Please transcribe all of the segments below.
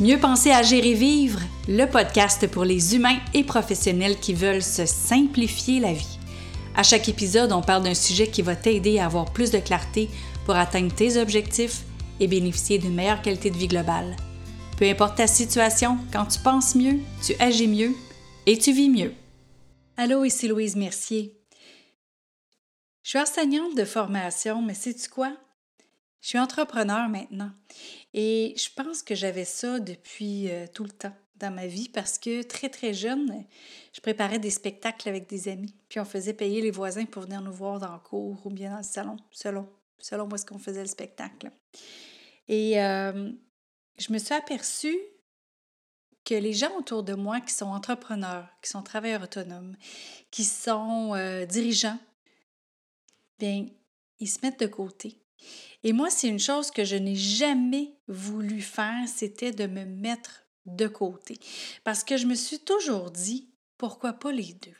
Mieux penser, agir et vivre, le podcast pour les humains et professionnels qui veulent se simplifier la vie. À chaque épisode, on parle d'un sujet qui va t'aider à avoir plus de clarté pour atteindre tes objectifs et bénéficier d'une meilleure qualité de vie globale. Peu importe ta situation, quand tu penses mieux, tu agis mieux et tu vis mieux. Allô, ici Louise Mercier. Je suis enseignante de formation, mais sais-tu quoi? Je suis entrepreneur maintenant et je pense que j'avais ça depuis euh, tout le temps dans ma vie parce que très très jeune, je préparais des spectacles avec des amis, puis on faisait payer les voisins pour venir nous voir dans le cours ou bien dans le salon, selon, selon où est-ce qu'on faisait le spectacle. Et euh, je me suis aperçue que les gens autour de moi qui sont entrepreneurs, qui sont travailleurs autonomes, qui sont euh, dirigeants, bien, ils se mettent de côté. Et moi, c'est une chose que je n'ai jamais voulu faire, c'était de me mettre de côté. Parce que je me suis toujours dit, pourquoi pas les deux?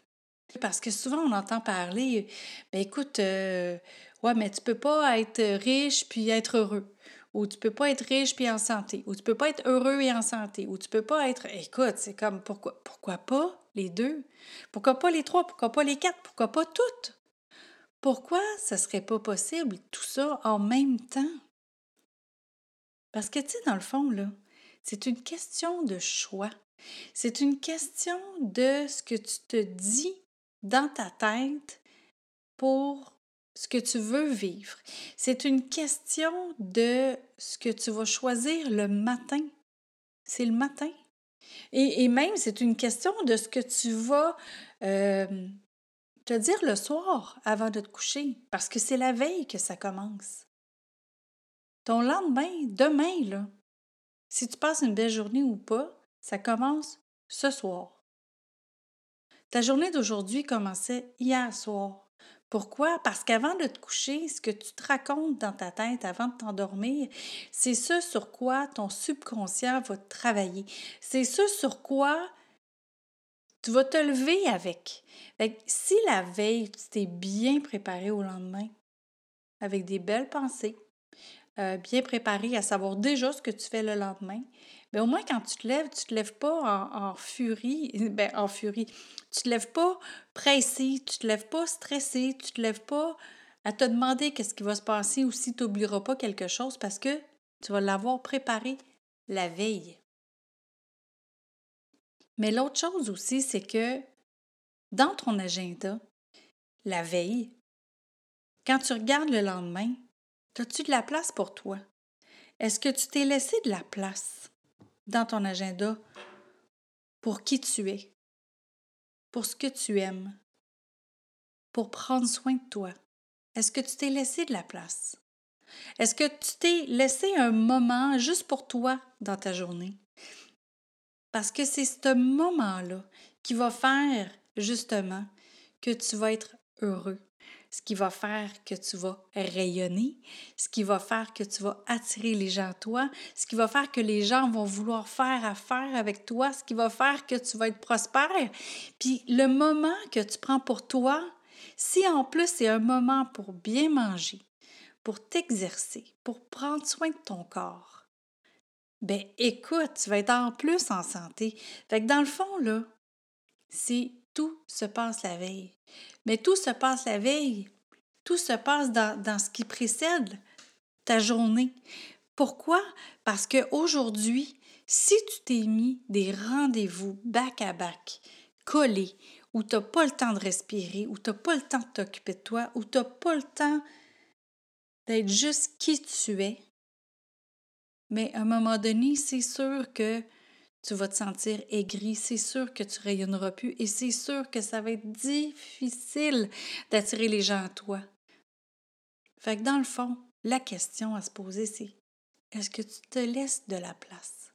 Parce que souvent, on entend parler, ben écoute, euh, ouais, mais tu peux pas être riche puis être heureux. Ou tu peux pas être riche puis en santé. Ou tu peux pas être heureux et en santé. Ou tu peux pas être. Écoute, c'est comme pourquoi, pourquoi pas les deux? Pourquoi pas les trois? Pourquoi pas les quatre? Pourquoi pas toutes? Pourquoi ce serait pas possible tout ça en même temps? Parce que, tu sais, dans le fond, là, c'est une question de choix. C'est une question de ce que tu te dis dans ta tête pour ce que tu veux vivre. C'est une question de ce que tu vas choisir le matin. C'est le matin. Et, même, c'est une question de ce que tu vas euh, te dire le soir avant de te coucher, parce que c'est la veille que ça commence. Ton lendemain, demain, là, si tu passes une belle journée ou pas, ça commence ce soir. Ta journée d'aujourd'hui commençait hier soir. Pourquoi? Parce qu'avant de te coucher, ce que tu te racontes dans ta tête avant de t'endormir, c'est ce sur quoi ton subconscient va travailler. C'est ce sur quoi tu vas te lever avec. si la veille, tu t'es bien préparé au lendemain, avec des belles pensées, euh, bien préparé à savoir déjà ce que tu fais le lendemain, bien, au moins quand tu te lèves, tu te lèves pas en, furie, ben, en furie. Tu te lèves pas pressé, tu te lèves pas stressé, tu te lèves pas à te demander qu'est-ce qui va se passer ou si tu n'oublieras pas quelque chose parce que tu vas l'avoir préparé la veille. Mais l'autre chose aussi, c'est que dans ton agenda, la veille, quand tu regardes le lendemain, as-tu de la place pour toi? Est-ce que tu t'es laissé de la place dans ton agenda pour qui tu es, pour ce que tu aimes, pour prendre soin de toi? Est-ce que tu t'es laissé de la place? Est-ce que tu t'es laissé un moment juste pour toi dans ta journée? Parce que c'est ce moment-là qui va faire justement que tu vas être heureux, ce qui va faire que tu vas rayonner, ce qui va faire que tu vas attirer les gens à toi, ce qui va faire que les gens vont vouloir faire affaire avec toi, ce qui va faire que tu vas être prospère. Puis le moment que tu prends pour toi, si en plus c'est un moment pour bien manger, pour t'exercer, pour prendre soin de ton corps, ben écoute, tu vas être en plus en santé. Fait que dans le fond, là, c'est tout se passe la veille. Mais tout se passe la veille. Tout se passe dans, dans ce qui précède ta journée. Pourquoi? Parce qu'aujourd'hui, si tu t'es mis des rendez-vous back à back, collés, où tu n'as pas le temps de respirer, où tu n'as pas le temps de t'occuper de toi, où tu n'as pas le temps d'être juste qui tu es, mais à un moment donné, c'est sûr que tu vas te sentir aigri, c'est sûr que tu rayonneras plus et c'est sûr que ça va être difficile d'attirer les gens à toi. Fait que dans le fond, la question à se poser, c'est est-ce que tu te laisses de la place?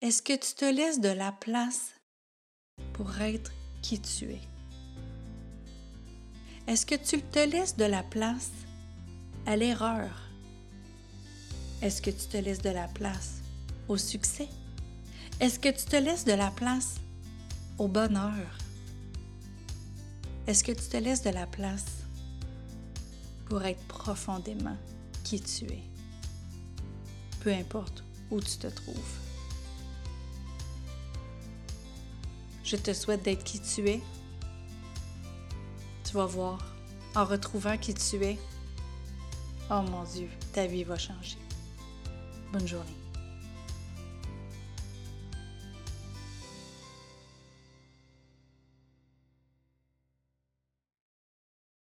Est-ce que tu te laisses de la place pour être qui tu es? Est-ce que tu te laisses de la place à l'erreur? Est-ce que tu te laisses de la place au succès? Est-ce que tu te laisses de la place au bonheur? Est-ce que tu te laisses de la place pour être profondément qui tu es? Peu importe où tu te trouves. Je te souhaite d'être qui tu es. Tu vas voir, en retrouvant qui tu es, oh mon Dieu, ta vie va changer bonne journée.